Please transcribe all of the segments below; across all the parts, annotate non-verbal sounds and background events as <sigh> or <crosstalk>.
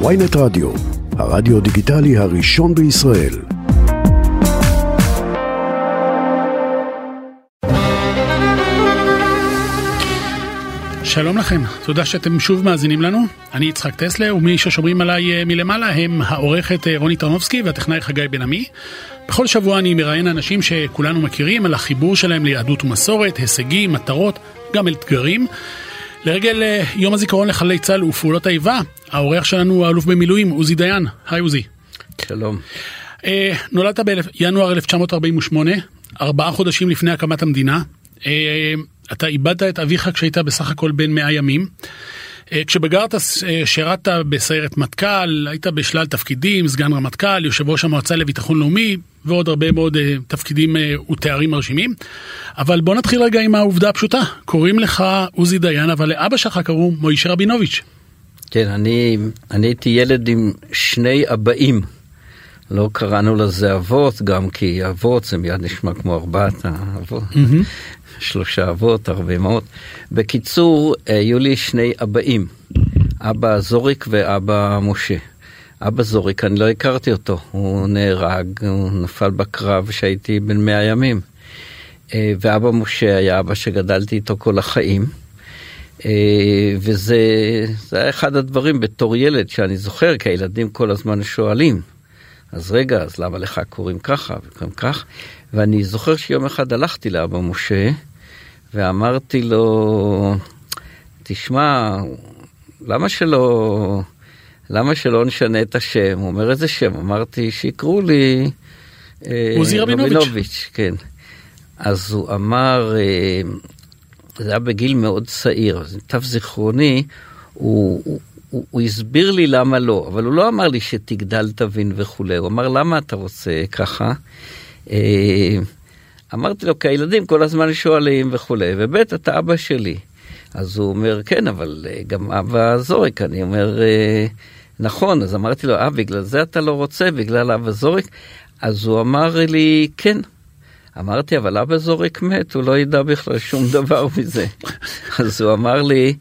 ויינט רדיו, הרדיו דיגיטלי הראשון בישראל. שלום לכם, תודה שאתם שוב מאזינים לנו. אני יצחק טסלר, ומי ששומרים עליי אה, מלמעלה הם העורכת אה, רוני טרנובסקי והטכנאי חגי בן עמי. בכל שבוע אני מראיין אנשים שכולנו מכירים על החיבור שלהם ליהדות ומסורת, הישגים, מטרות, גם אתגרים. לרגל אה, יום הזיכרון לחללי צה"ל ופעולות האיבה, העורך שלנו הוא האלוף במילואים עוזי דיין. היי עוזי. שלום. נולדת בינואר 1948, ארבעה חודשים לפני הקמת המדינה. אתה איבדת את אביך כשהיית בסך הכל בן 100 ימים. אה, כשבגרת אה, שירת בסיירת מטכ"ל, היית בשלל תפקידים, סגן רמטכ"ל, יושב ראש המועצה לביטחון לאומי ועוד הרבה מאוד אה, תפקידים ותארים מרשימים. אבל בוא נתחיל רגע עם העובדה הפשוטה, קוראים לך עוזי דיין, אבל לאבא שלך קראו מוישה רבינוביץ'. כן, אני, אני הייתי ילד עם שני אבאים. לא קראנו לזה אבות, גם כי אבות זה מיד נשמע כמו ארבעת האבות. Mm-hmm. שלושה אבות, הרבה מאוד. בקיצור, היו לי שני אבאים, אבא זוריק ואבא משה. אבא זוריק, אני לא הכרתי אותו, הוא נהרג, הוא נפל בקרב כשהייתי בן מאה ימים. אה, ואבא משה היה אבא שגדלתי איתו כל החיים. אה, וזה היה אחד הדברים בתור ילד שאני זוכר, כי הילדים כל הזמן שואלים. אז רגע, אז למה לך קוראים ככה וקוראים כך? ואני זוכר שיום אחד הלכתי לאבא משה ואמרתי לו, תשמע, למה שלא, למה שלא נשנה את השם? הוא אומר, איזה שם? אמרתי, שיקראו לי... אה, עוזי רבינוביץ'. רבינוביץ'. כן. אז הוא אמר, אה, זה היה בגיל מאוד צעיר, אז למיטב זיכרוני, הוא, הוא, הוא, הוא הסביר לי למה לא, אבל הוא לא אמר לי שתגדל תבין וכולי, הוא אמר למה אתה רוצה ככה. אה, אמרתי לו כי הילדים כל הזמן שואלים וכולי, וב' אתה אבא שלי. אז הוא אומר כן אבל אה, גם אבא זורק, אני אומר אה, נכון, אז אמרתי לו אה בגלל זה אתה לא רוצה, בגלל אבא זורק? אז הוא אמר לי כן. אמרתי אבל אבא זורק מת, הוא לא ידע בכלל שום דבר מזה. <laughs> אז הוא אמר לי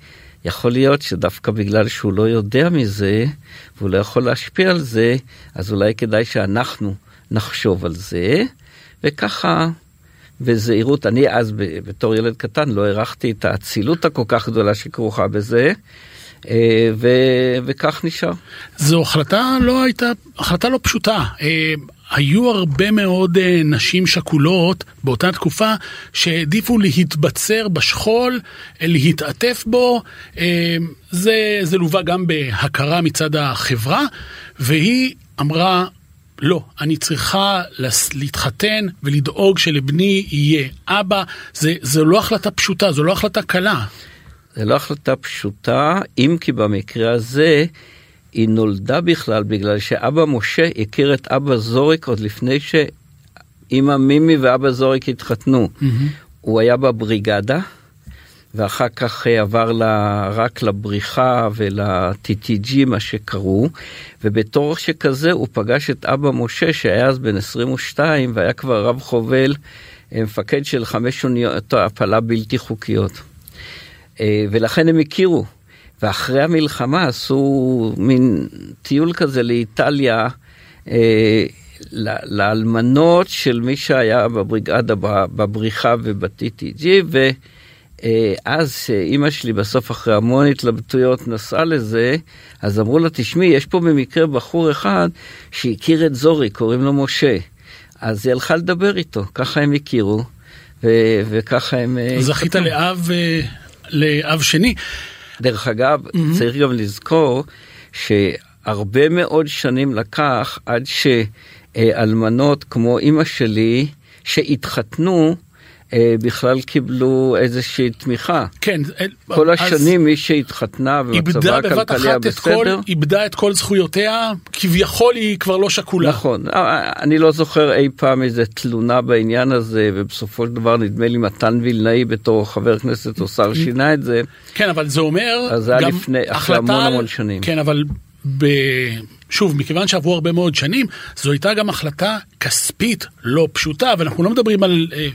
יכול להיות שדווקא בגלל שהוא לא יודע מזה, והוא לא יכול להשפיע על זה, אז אולי כדאי שאנחנו נחשוב על זה, וככה בזהירות, אני אז בתור ילד קטן לא הערכתי את האצילות הכל כך גדולה שכרוכה בזה. אה, ו... וכך נשאר. זו החלטה לא הייתה, החלטה לא פשוטה. אה, היו הרבה מאוד אה, נשים שכולות באותה תקופה שהעדיפו להתבצר בשכול, להתעטף בו. זה, זה לווה גם בהכרה מצד החברה, והיא אמרה, לא, אני צריכה להתחתן ולדאוג שלבני יהיה אבא. זה, זה לא החלטה פשוטה, זו לא החלטה קלה. זה לא החלטה פשוטה, אם כי במקרה הזה היא נולדה בכלל בגלל שאבא משה הכיר את אבא זוריק עוד לפני שאימא מימי ואבא זוריק התחתנו. Mm-hmm. הוא היה בבריגדה. ואחר כך אה, עבר לה, רק לבריחה ול-TTG מה שקראו, ובתור שכזה הוא פגש את אבא משה שהיה אז בן 22 והיה כבר רב חובל, אה, מפקד של חמש אוניות הפלה בלתי חוקיות. אה, ולכן הם הכירו, ואחרי המלחמה עשו מין טיול כזה לאיטליה. לאלמנות של מי שהיה בבריגדה בבריחה וב-TTG, אז שאימא שלי בסוף אחרי המון התלבטויות נסעה לזה, אז אמרו לה, תשמעי, יש פה במקרה בחור אחד שהכיר את זורי, קוראים לו משה. אז היא הלכה לדבר איתו, ככה הם הכירו, ו- וככה הם... אה, זכית לאב, אה, לאב שני. דרך אגב, mm-hmm. צריך גם לזכור שהרבה מאוד שנים לקח עד שאלמנות כמו אימא שלי, שהתחתנו, אה, בכלל קיבלו איזושהי תמיכה. כן. אה, כל השנים מי שהתחתנה ומצבה הכלכלי היה בסדר. איבדה את כל זכויותיה, כביכול היא כבר לא שקולה. נכון, אה, אני לא זוכר אי פעם איזה תלונה בעניין הזה, ובסופו של דבר נדמה לי מתן וילנאי בתור חבר כנסת או שר שינה את זה. כן, אבל זה אומר... אז זה היה לפני, אחרי המון המון שנים. כן, אבל ב... שוב, מכיוון שעברו הרבה מאוד שנים, זו הייתה גם החלטה כספית לא פשוטה, ואנחנו לא מדברים על אה,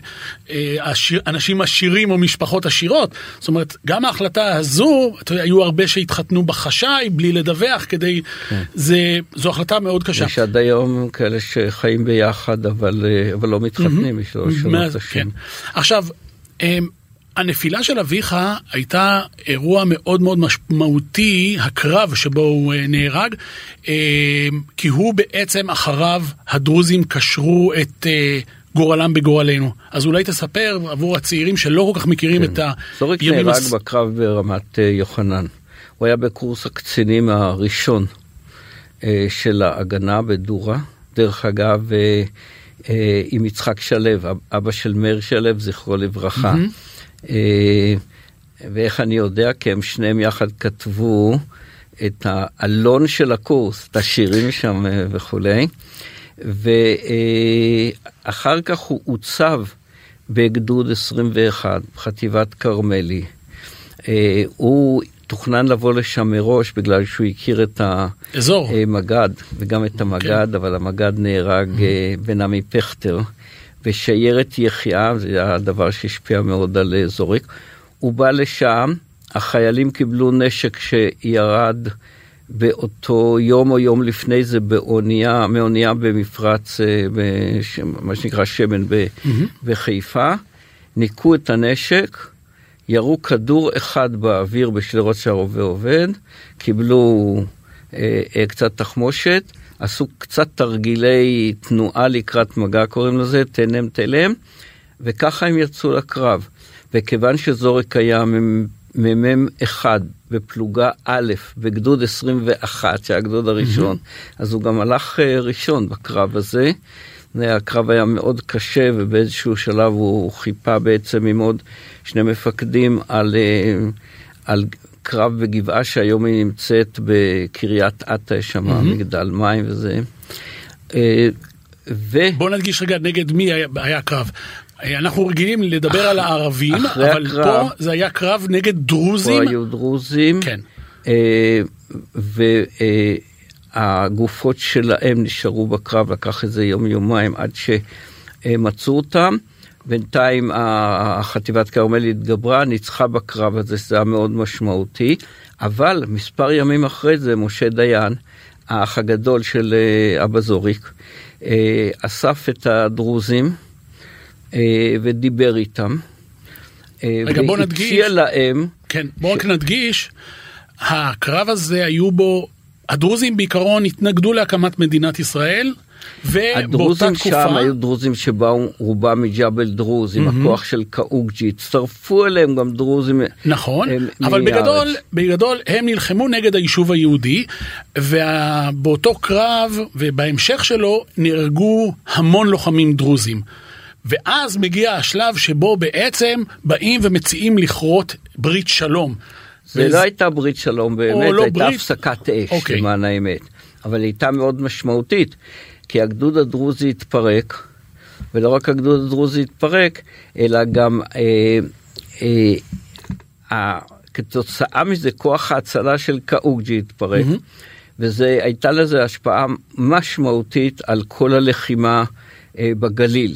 אה, עשיר, אנשים עשירים או משפחות עשירות. זאת אומרת, גם ההחלטה הזו, אתה יודע, היו הרבה שהתחתנו בחשאי, בלי לדווח, כדי... כן. זה, זו החלטה מאוד קשה. יש עד היום כאלה שחיים ביחד, אבל, אה, אבל לא מתחתנים, יש לו שונות השם. כן. עכשיו, אה, הנפילה של אביך הייתה אירוע מאוד מאוד משמעותי, הקרב שבו הוא אה, נהרג, אה, כי הוא בעצם אחריו הדרוזים קשרו את אה, גורלם בגורלנו. אז אולי תספר עבור הצעירים שלא כל כך מכירים כן. את הימים... זוריק נהרג הס... בקרב ברמת יוחנן. הוא היה בקורס הקצינים הראשון של ההגנה בדורה. דרך אגב, עם יצחק שלו, אבא של מאיר שלו, זכרו לברכה. Mm-hmm. אה, ואיך אני יודע? כי הם שניהם יחד כתבו את האלון של הקורס, את השירים שם אה, וכולי. ואחר כך הוא עוצב בגדוד 21, חטיבת כרמלי. אה, הוא תוכנן לבוא לשם מראש בגלל שהוא הכיר את המג"ד, וגם את המג"ד, כן. אבל המג"ד נהרג בן עמי פכטר. ושיירת יחיעם, זה היה הדבר שהשפיע מאוד על אה, זוריק. הוא בא לשם, החיילים קיבלו נשק שירד באותו יום או יום לפני זה באונייה, מאונייה במפרץ, אה, בש, מה שנקרא שמן mm-hmm. בחיפה, ניקו את הנשק, ירו כדור אחד באוויר בשביל לראות שהרובה עובד, קיבלו אה, אה, קצת תחמושת, עשו קצת תרגילי תנועה לקראת מגע, קוראים לזה, תלם תלם, וככה הם יצאו לקרב. וכיוון שזורק היה מ"מ אחד בפלוגה א' בגדוד 21, שהיה הגדוד הראשון, mm-hmm. אז הוא גם הלך ראשון בקרב הזה. הקרב היה מאוד קשה ובאיזשהו שלב הוא חיפה בעצם עם עוד שני מפקדים על, על קרב בגבעה שהיום היא נמצאת בקריית אתא, יש שם mm-hmm. מגדל מים וזה. אה, ו... בוא נדגיש רגע נגד מי היה, היה קרב. אה, אנחנו רגילים לדבר אח... על הערבים, אבל הקרב, פה זה היה קרב נגד דרוזים. פה היו דרוזים. כן. אה, והגופות שלהם נשארו בקרב, לקח איזה יום יומיים עד שמצאו אותם. בינתיים החטיבת כרמל התגברה, ניצחה בקרב הזה, זה היה מאוד משמעותי, אבל מספר ימים אחרי זה, משה דיין, האח הגדול של אה, אבא זוריק, אה, אסף את הדרוזים אה, ודיבר איתם. רגע, בוא נדגיש. והציע להם... כן, בוא ש... רק נדגיש, הקרב הזה היו בו, הדרוזים בעיקרון התנגדו להקמת מדינת ישראל, ובאותה תקופה... שם היו דרוזים שבאו רובם מג'בל דרוז, עם mm-hmm. הכוח של קאוג'י, הצטרפו אליהם גם דרוזים. נכון, הם, אבל בגדול, בגדול הם נלחמו נגד היישוב היהודי, ובאותו קרב ובהמשך שלו נהרגו המון לוחמים דרוזים. ואז מגיע השלב שבו בעצם באים ומציעים לכרות ברית שלום. זה וזה... לא הייתה ברית שלום באמת, לא הייתה ברית... הפסקת אש, אוקיי. למען האמת. אבל היא הייתה מאוד משמעותית. כי הגדוד הדרוזי התפרק, ולא רק הגדוד הדרוזי התפרק, אלא גם אה, אה, אה, כתוצאה מזה כוח ההצלה של קאוג'י התפרק, mm-hmm. והייתה לזה השפעה משמעותית על כל הלחימה אה, בגליל.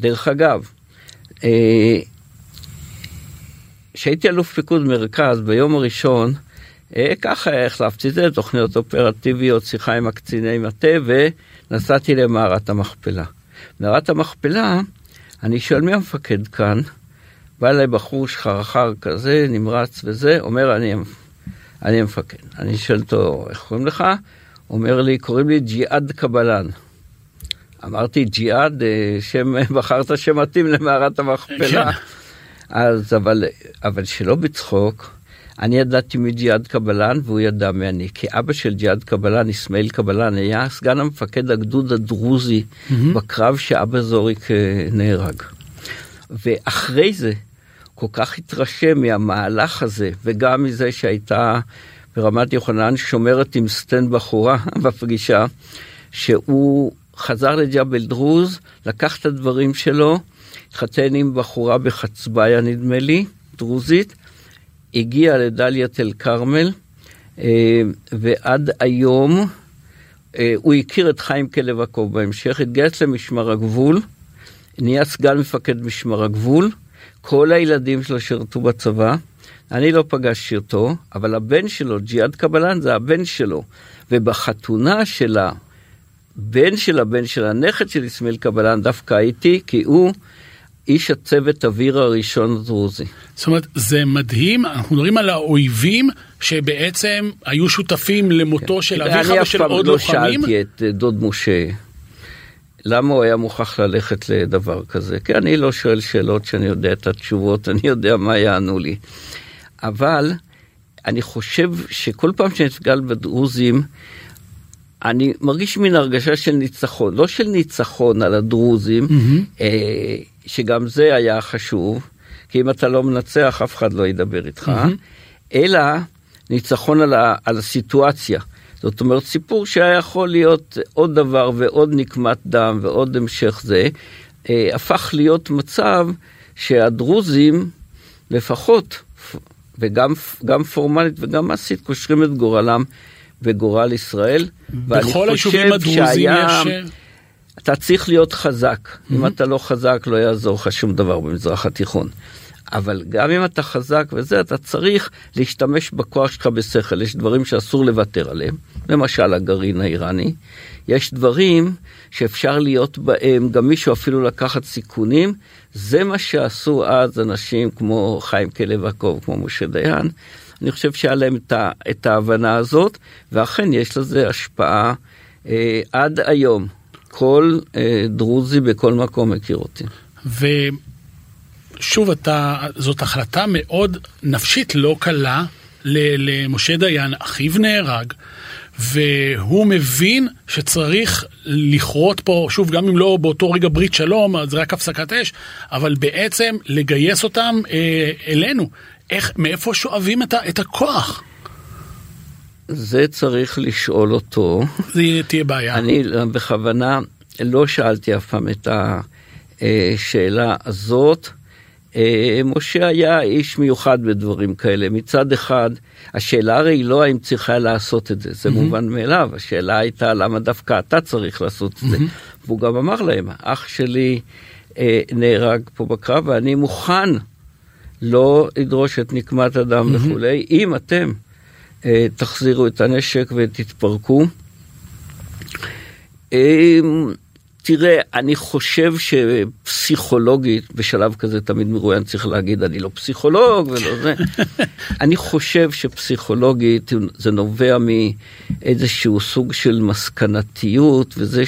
דרך אגב, אה, כשהייתי אלוף פיקוד מרכז ביום הראשון, אה, ככה החלפתי את זה, תוכניות אופרטיביות, שיחה עם הקציני מטה, ונסעתי למערת המכפלה. מערת המכפלה, אני שואל מי המפקד כאן? בא אליי בחור שחרחר כזה, נמרץ וזה, אומר אני, אני המפקד. אני שואל אותו, איך קוראים לך? אומר לי, קוראים לי ג'יהאד קבלן. אמרתי, ג'יהאד, אה, שם, <laughs> בחרת שם מתאים למערת המכפלה. כן. אז, אבל, אבל שלא בצחוק, אני ידעתי מג'יהאד קבלן והוא ידע מי כי אבא של ג'יהאד קבלן, אסמאעיל קבלן, היה סגן המפקד הגדוד הדרוזי mm-hmm. בקרב שאבא זוריק אה, נהרג. ואחרי זה, כל כך התרשם מהמהלך הזה, וגם מזה שהייתה ברמת יוחנן שומרת עם סטנד בחורה <laughs> בפגישה, שהוא חזר לג'בל דרוז, לקח את הדברים שלו, התחתן עם בחורה בחצביה נדמה לי, דרוזית, הגיע לדליית אל כרמל, אה, ועד היום אה, הוא הכיר את חיים כלב עקוב בהמשך, התגייס למשמר הגבול, נהיה סגן מפקד משמר הגבול, כל הילדים שלו שירתו בצבא. אני לא פגשתי אותו, אבל הבן שלו, ג'יהאד קבלן, זה הבן שלו. ובחתונה שלה, בן של הבן של הנכד של אסמאעיל קבלן, דווקא הייתי, כי הוא איש הצוות אוויר הראשון הדרוזי. זאת אומרת, זה מדהים, אנחנו מדברים על האויבים שבעצם היו שותפים למותו של אביך ושל עוד לוחמים. אני אף פעם לא שאלתי את אה, דוד משה. למה הוא היה מוכרח ללכת לדבר כזה? כי אני לא שואל שאלות שאני יודע את התשובות, <laughs> אני יודע מה יענו לי. אבל אני חושב שכל פעם שאני נתגל בדרוזים, אני מרגיש מין הרגשה של ניצחון, לא של ניצחון על הדרוזים, mm-hmm. אה, שגם זה היה חשוב, כי אם אתה לא מנצח אף אחד לא ידבר איתך, mm-hmm. אלא ניצחון על, ה, על הסיטואציה. זאת אומרת, סיפור שהיה יכול להיות עוד דבר ועוד נקמת דם ועוד המשך זה, אה, הפך להיות מצב שהדרוזים לפחות, וגם פורמלית וגם מעשית, קושרים את גורלם וגורל ישראל. בכל היישובים הדרוזים שהיה... יש... אתה צריך להיות חזק. Mm-hmm. אם אתה לא חזק, לא יעזור לך שום דבר במזרח התיכון. אבל גם אם אתה חזק וזה, אתה צריך להשתמש בכוח שלך בשכל. יש דברים שאסור לוותר עליהם, למשל הגרעין האיראני. יש דברים שאפשר להיות בהם, גם מישהו אפילו לקחת סיכונים. זה מה שעשו אז אנשים כמו חיים כלב עקוב, כמו משה דיין. אני חושב שהיה להם את, את ההבנה הזאת, ואכן יש לזה השפעה אה, עד היום. כל אה, דרוזי בכל מקום מכיר אותי. ושוב, אתה, זאת החלטה מאוד נפשית לא קלה למשה דיין, אחיו נהרג. והוא מבין שצריך לכרות פה, שוב, גם אם לא באותו רגע ברית שלום, אז רק הפסקת אש, אבל בעצם לגייס אותם אה, אלינו. איך, מאיפה שואבים את, ה, את הכוח? זה צריך לשאול אותו. זה תהיה בעיה. אני בכוונה לא שאלתי אף פעם את השאלה הזאת. אה, משה היה איש מיוחד בדברים כאלה. מצד אחד, השאלה הרי לא האם צריכה לעשות את זה, זה mm-hmm. מובן מאליו. השאלה הייתה למה דווקא אתה צריך לעשות את זה. Mm-hmm. והוא גם אמר להם, אח שלי אה, נהרג פה בקרב ואני מוכן לא לדרוש את נקמת הדם mm-hmm. וכולי, אם אתם תחזירו את הנשק ותתפרקו. אה, תראה, אני חושב שפסיכולוגית, בשלב כזה תמיד מרואיין צריך להגיד, אני לא פסיכולוג ולא זה. <laughs> אני חושב שפסיכולוגית זה נובע מאיזשהו סוג של מסקנתיות, וזה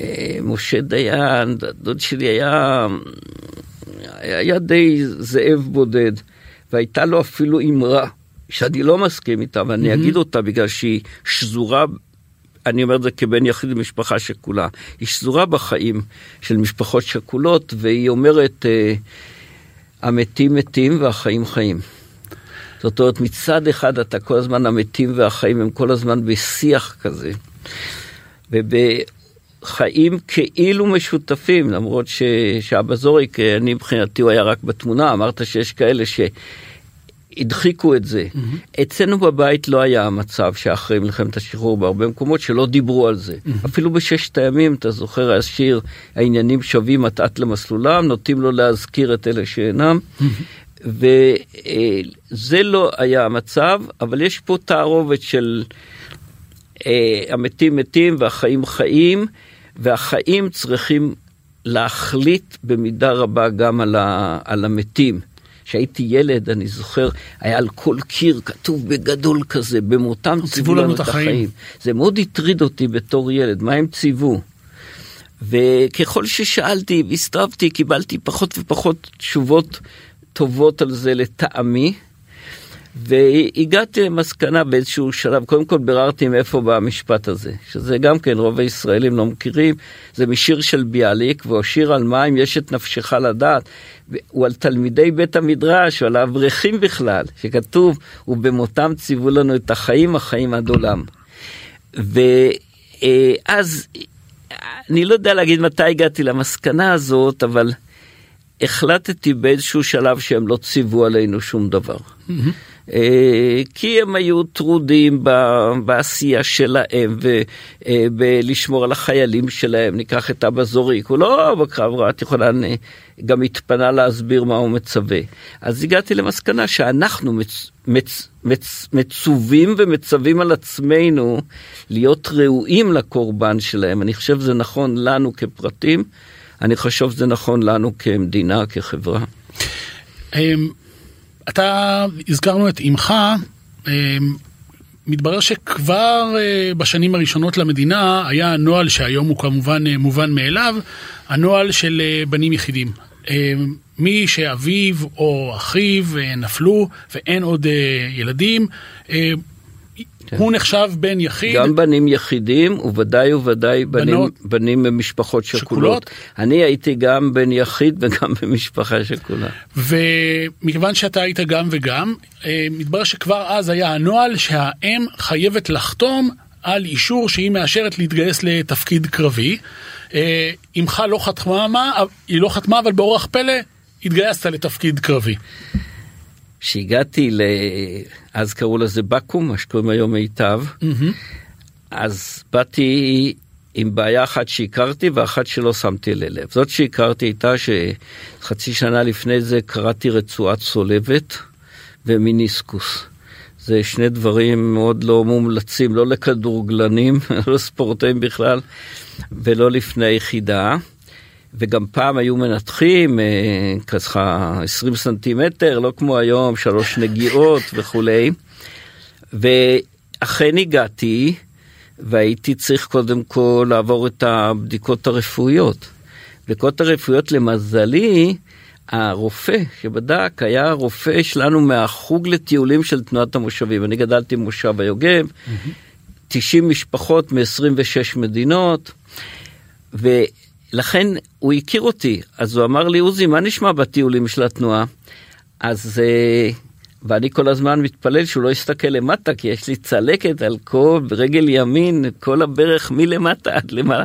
שמשה דיין, דוד שלי היה, היה די זאב בודד, והייתה לו אפילו אמרה. שאני לא מסכים איתה, ואני mm-hmm. אגיד אותה בגלל שהיא שזורה אני אומר את זה כבן יחיד למשפחה שכולה. היא שזורה בחיים של משפחות שכולות, והיא אומרת, אה, המתים מתים והחיים חיים. זאת אומרת, מצד אחד אתה כל הזמן המתים והחיים הם כל הזמן בשיח כזה. ובחיים כאילו משותפים, למרות שאבא זוריק, אני מבחינתי הוא היה רק בתמונה, אמרת שיש כאלה ש... הדחיקו את זה. Mm-hmm. אצלנו בבית לא היה המצב שאחרי מלחמת השחרור בהרבה מקומות שלא דיברו על זה. Mm-hmm. אפילו בששת הימים, אתה זוכר, השיר העניינים שווים מטעת למסלולם, נוטים לו להזכיר את אלה שאינם. Mm-hmm. וזה לא היה המצב, אבל יש פה תערובת של אה, המתים מתים והחיים חיים, והחיים צריכים להחליט במידה רבה גם על, ה, על המתים. כשהייתי ילד, אני זוכר, היה על כל קיר כתוב בגדול כזה, במותם ציוו לנו את החיים. החיים. זה מאוד הטריד אותי בתור ילד, מה הם ציוו? וככל ששאלתי והסתרבתי, קיבלתי פחות ופחות תשובות טובות על זה לטעמי. והגעתי למסקנה באיזשהו שלב, קודם כל ביררתי מאיפה בא המשפט הזה, שזה גם כן רוב הישראלים לא מכירים, זה משיר של ביאליק, והוא שיר על מים יש את נפשך לדעת, הוא על תלמידי בית המדרש, או על האברכים בכלל, שכתוב, ובמותם ציוו לנו את החיים, החיים עד עולם. ואז, אני לא יודע להגיד מתי הגעתי למסקנה הזאת, אבל החלטתי באיזשהו שלב שהם לא ציוו עלינו שום דבר. אה, כי הם היו טרודים בעשייה שלהם ובלשמור על החיילים שלהם. ניקח את אבא זוריק, הוא לא בקרב רעת יכולה, גם התפנה להסביר מה הוא מצווה. אז הגעתי למסקנה שאנחנו מצ, מצ, מצ, מצווים ומצווים על עצמנו להיות ראויים לקורבן שלהם. אני חושב שזה נכון לנו כפרטים, אני חושב שזה נכון לנו כמדינה, כחברה. אמ, אתה, הזכרנו את אמך, אמ, מתברר שכבר אה, בשנים הראשונות למדינה היה הנוהל שהיום הוא כמובן אה, מובן מאליו, הנוהל של אה, בנים יחידים. אמ, מי שאביו או אחיו נפלו ואין עוד ילדים, כן. הוא נחשב בן יחיד. גם בנים יחידים וודאי וודאי בנים, בנים ממשפחות שכולות. שכולות. אני הייתי גם בן יחיד וגם <laughs> במשפחה שכולה. ומכיוון שאתה היית גם וגם, אה, מתברר שכבר אז היה הנוהל שהאם חייבת לחתום על אישור שהיא מאשרת להתגייס לתפקיד קרבי. אה, אמך לא חתמה, היא לא חתמה, אבל באורח פלא התגייסת לתפקיד קרבי. כשהגעתי ל... אז קראו לזה בקו"ם, מה שקוראים היום מיטב, mm-hmm. אז באתי עם בעיה אחת שהכרתי ואחת שלא שמתי ללב. זאת שהכרתי הייתה שחצי שנה לפני זה קראתי רצועת צולבת ומיניסקוס. זה שני דברים מאוד לא מומלצים, לא לכדורגלנים, <laughs> לא ספורטאים בכלל, ולא לפני יחידה. וגם פעם היו מנתחים אה, ככה 20 סנטימטר, לא כמו היום, שלוש נגיעות <laughs> וכולי. ואכן הגעתי, והייתי צריך קודם כל לעבור את הבדיקות הרפואיות. בדיקות הרפואיות למזלי, הרופא שבדק היה רופא שלנו מהחוג לטיולים של תנועת המושבים. אני גדלתי במושב היוגב, mm-hmm. 90 משפחות מ-26 מדינות, ו... לכן הוא הכיר אותי, אז הוא אמר לי, עוזי, מה נשמע בטיולים של התנועה? אז, אה, ואני כל הזמן מתפלל שהוא לא יסתכל למטה, כי יש לי צלקת על כל, ברגל ימין, כל הברך מלמטה עד למעלה.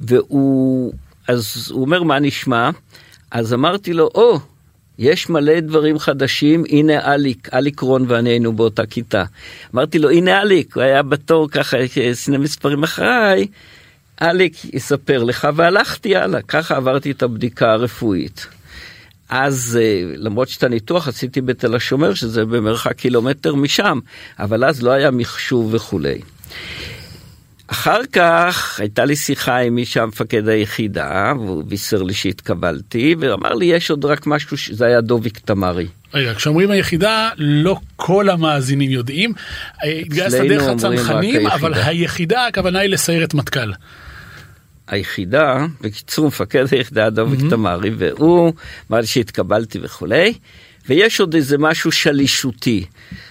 והוא, אז הוא אומר, מה נשמע? אז אמרתי לו, או, oh, יש מלא דברים חדשים, הנה אליק, אליק רון ואני היינו באותה כיתה. אמרתי לו, הנה אליק, הוא היה בתור ככה שני מספרים אחריי. אליק יספר לך, והלכתי הלאה, ככה עברתי את הבדיקה הרפואית. אז אה, למרות שאת הניתוח עשיתי בתל השומר, שזה במרחק קילומטר משם, אבל אז לא היה מחשוב וכולי. אחר כך הייתה לי שיחה עם מי שהיה מפקד היחידה, והוא בישר לי שהתקבלתי, ואמר לי, יש עוד רק משהו, זה היה דוביק תמרי. רגע, כשאומרים היחידה, לא כל המאזינים יודעים. התגייסת דרך הצנחנים, אבל היחידה, הכוונה היא לסיירת מטכ"ל. היחידה, בקיצור מפקד היחידה דוביק mm-hmm. תמרי, והוא אמר שהתקבלתי וכולי, ויש עוד איזה משהו שלישותי.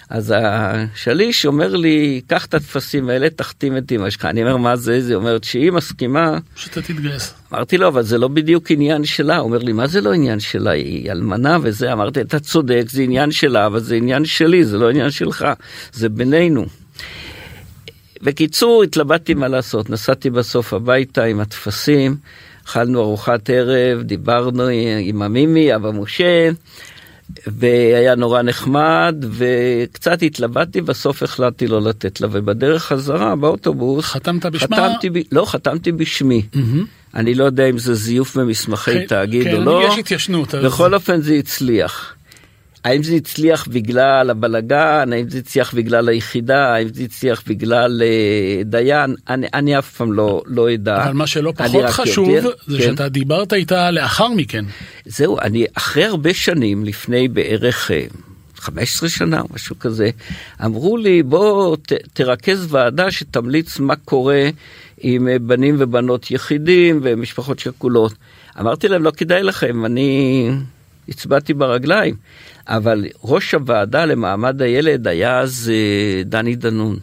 אז השליש אומר לי, קח את הטפסים האלה, תחתים את אמא שלך. אני אומר, מה זה? זה אומרת שהיא מסכימה. שאתה תתגייס. אמרתי לו, אבל זה לא בדיוק עניין שלה. הוא אומר לי, מה זה לא עניין שלה? היא אלמנה וזה. אמרתי, אתה צודק, זה עניין שלה, אבל זה עניין שלי, זה לא עניין שלך. זה בינינו. בקיצור, התלבטתי מה לעשות. נסעתי בסוף הביתה עם הטפסים, אכלנו ארוחת ערב, דיברנו עם המימי, אבא משה, והיה נורא נחמד, וקצת התלבטתי, בסוף החלטתי לא לתת לה, ובדרך חזרה באוטובוס... חתמת בשמה? חתמתי. לא, חתמתי בשמי. Mm-hmm. אני לא יודע אם זה זיוף במסמכי כן, תאגיד כן, או לא. כן, יש התיישנות. בכל אז... אופן זה הצליח. האם זה הצליח בגלל הבלגן, האם זה הצליח בגלל היחידה, האם זה הצליח בגלל uh, דיין, אני, אני אף פעם לא, לא אדע. אבל מה שלא פחות חשוב יותר, זה כן? שאתה דיברת איתה לאחר מכן. זהו, אני אחרי הרבה שנים, לפני בערך uh, 15 שנה, משהו כזה, אמרו לי בוא ת, תרכז ועדה שתמליץ מה קורה עם uh, בנים ובנות יחידים ומשפחות שכולות. אמרתי להם לא כדאי לכם, אני הצבעתי ברגליים. אבל ראש הוועדה למעמד הילד היה אז אה, דני דנון.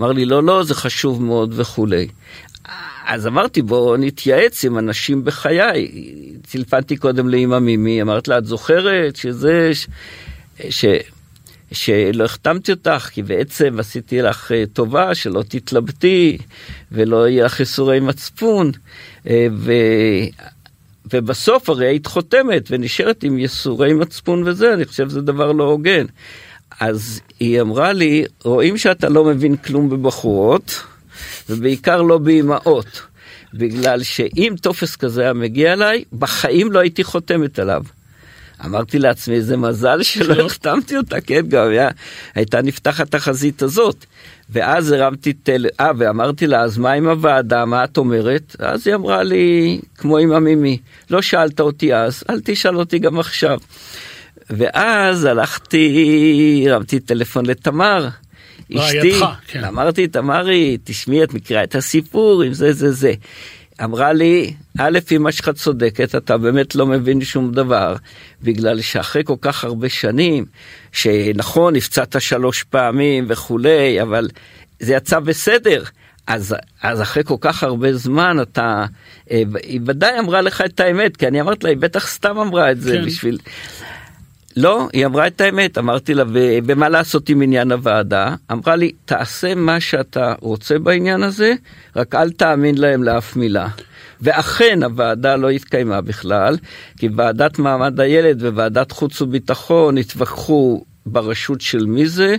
אמר לי, לא, לא, זה חשוב מאוד וכולי. אז אמרתי, בואו נתייעץ עם אנשים בחיי. טלפנתי קודם לאמא מימי, אמרת לה, את זוכרת שזה... ש... ש... שלא החתמתי אותך, כי בעצם עשיתי לך אה, טובה, שלא תתלבטי ולא יהיה לך ייסורי מצפון. ובסוף הרי היית חותמת ונשארת עם ייסורי מצפון וזה, אני חושב שזה דבר לא הוגן. אז היא אמרה לי, רואים שאתה לא מבין כלום בבחורות, ובעיקר לא באימהות. בגלל שאם טופס כזה היה מגיע אליי, בחיים לא הייתי חותמת עליו. אמרתי לעצמי, איזה מזל שלא החתמתי אותה, כן, גם היה, הייתה נפתחת החזית הזאת. ואז הרמתי טל... אה, ואמרתי לה, אז מה עם הוועדה, מה את אומרת? אז היא אמרה לי, כמו עם המימי, לא שאלת אותי אז, אל תשאל אותי גם עכשיו. ואז הלכתי, הרמתי טלפון לתמר. אשתי, כן. אמרתי, תמרי, תשמעי, את מכירה את הסיפור עם זה, זה, זה. אמרה לי, א', אמא שלך צודקת, אתה באמת לא מבין שום דבר, בגלל שאחרי כל כך הרבה שנים, שנכון, נפצעת שלוש פעמים וכולי, אבל זה יצא בסדר. אז, אז אחרי כל כך הרבה זמן אתה, אה, היא ודאי אמרה לך את האמת, כי אני אמרתי לה, היא בטח סתם אמרה את זה כן. בשביל... לא, היא אמרה את האמת, אמרתי לה, ומה לעשות עם עניין הוועדה? אמרה לי, תעשה מה שאתה רוצה בעניין הזה, רק אל תאמין להם לאף מילה. ואכן הוועדה לא התקיימה בכלל, כי ועדת מעמד הילד וועדת חוץ וביטחון התווכחו ברשות של מי זה,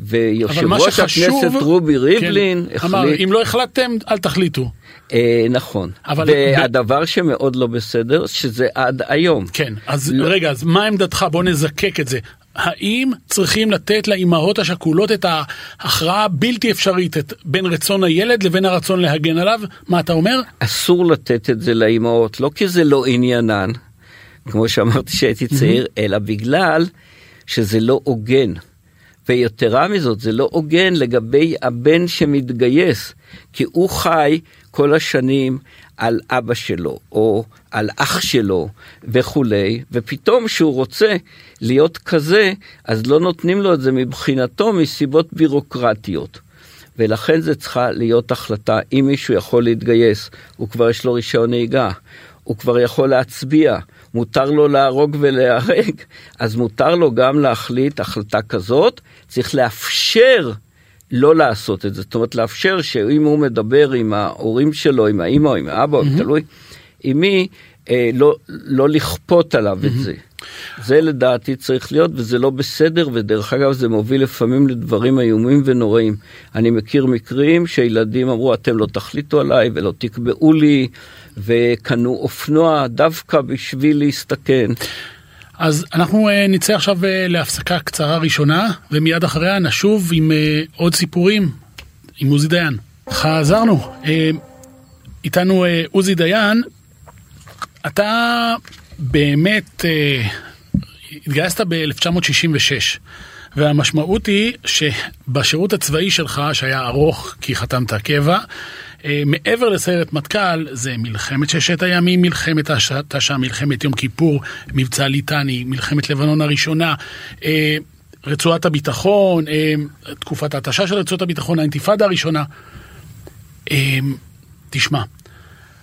ויושב ראש הכנסת רובי ריבלין כן, החליט... אמר, אם לא החלטתם, אל תחליטו. אה, נכון, אבל והדבר. שמאוד לא בסדר, שזה עד היום. כן, אז לא... רגע, אז מה עמדתך? בוא נזקק את זה. האם צריכים לתת לאימהות השכולות את ההכרעה הבלתי אפשרית את בין רצון הילד לבין הרצון להגן עליו? מה אתה אומר? אסור לתת את זה לאימהות, לא כי זה לא עניינן, כמו שאמרתי שהייתי צעיר, אלא בגלל שזה לא הוגן. ויתרה מזאת, זה לא הוגן לגבי הבן שמתגייס, כי הוא חי כל השנים על אבא שלו, או על אח שלו, וכולי, ופתאום שהוא רוצה להיות כזה, אז לא נותנים לו את זה מבחינתו מסיבות בירוקרטיות. ולכן זה צריכה להיות החלטה, אם מישהו יכול להתגייס, הוא כבר יש לו רישיון נהיגה, הוא כבר יכול להצביע, מותר לו להרוג ולהיהרג, אז מותר לו גם להחליט החלטה כזאת, צריך לאפשר לא לעשות את זה, זאת אומרת לאפשר שאם הוא מדבר עם ההורים שלו, עם האמא או עם האבא, mm-hmm. תלוי עם מי, אה, לא, לא לכפות עליו mm-hmm. את זה. זה לדעתי צריך להיות וזה לא בסדר ודרך אגב זה מוביל לפעמים לדברים איומים ונוראים. אני מכיר מקרים שילדים אמרו אתם לא תחליטו עליי ולא תקבעו לי וקנו אופנוע דווקא בשביל להסתכן. אז אנחנו uh, נצא עכשיו uh, להפסקה קצרה ראשונה ומיד אחריה נשוב עם uh, עוד סיפורים עם עוזי דיין. חזרנו, איתנו עוזי דיין, אתה באמת התגייסת ב-1966 והמשמעות היא שבשירות הצבאי שלך שהיה ארוך כי חתמת קבע אה, מעבר לסיירת מטכ"ל, זה מלחמת ששת הימים, מלחמת השעה, מלחמת יום כיפור, מבצע ליטני, מלחמת לבנון הראשונה, אה, רצועת הביטחון, אה, תקופת ההתשה של רצועת הביטחון, האינתיפאדה הראשונה. תשמע,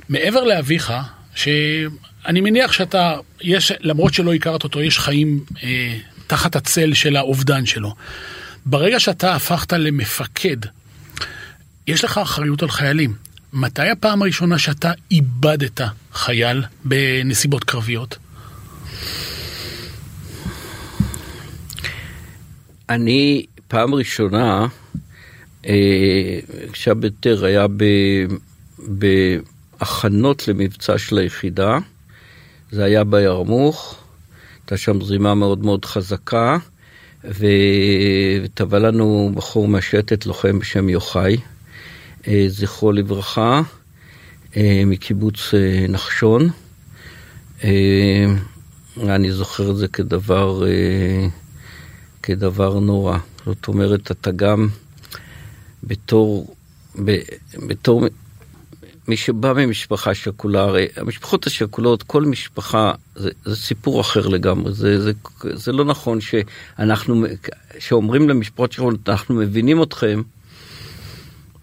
מעבר לאביך, שאני מניח שאתה, יש, למרות שלא הכרת אותו, יש חיים אה, תחת הצל של האובדן שלו. ברגע שאתה הפכת למפקד יש לך אחריות על חיילים. מתי הפעם הראשונה שאתה איבדת חייל בנסיבות קרביות? אני פעם ראשונה, אה, כשהבטר היה בהכנות למבצע של היחידה, זה היה בירמוך, הייתה שם זרימה מאוד מאוד חזקה, וטבע לנו בחור מהשתת, לוחם בשם יוחאי. אה, זכרו לברכה, אה, מקיבוץ אה, נחשון. אני זוכר את זה כדבר, כדבר נורא. זאת אומרת, אתה גם בתור, בתור מי שבא ממשפחה שכולה, הרי המשפחות השכולות, כל משפחה, זה, זה סיפור אחר לגמרי. זה, זה, זה לא נכון שאנחנו, שאומרים למשפחות שכולות, אנחנו מבינים אתכם,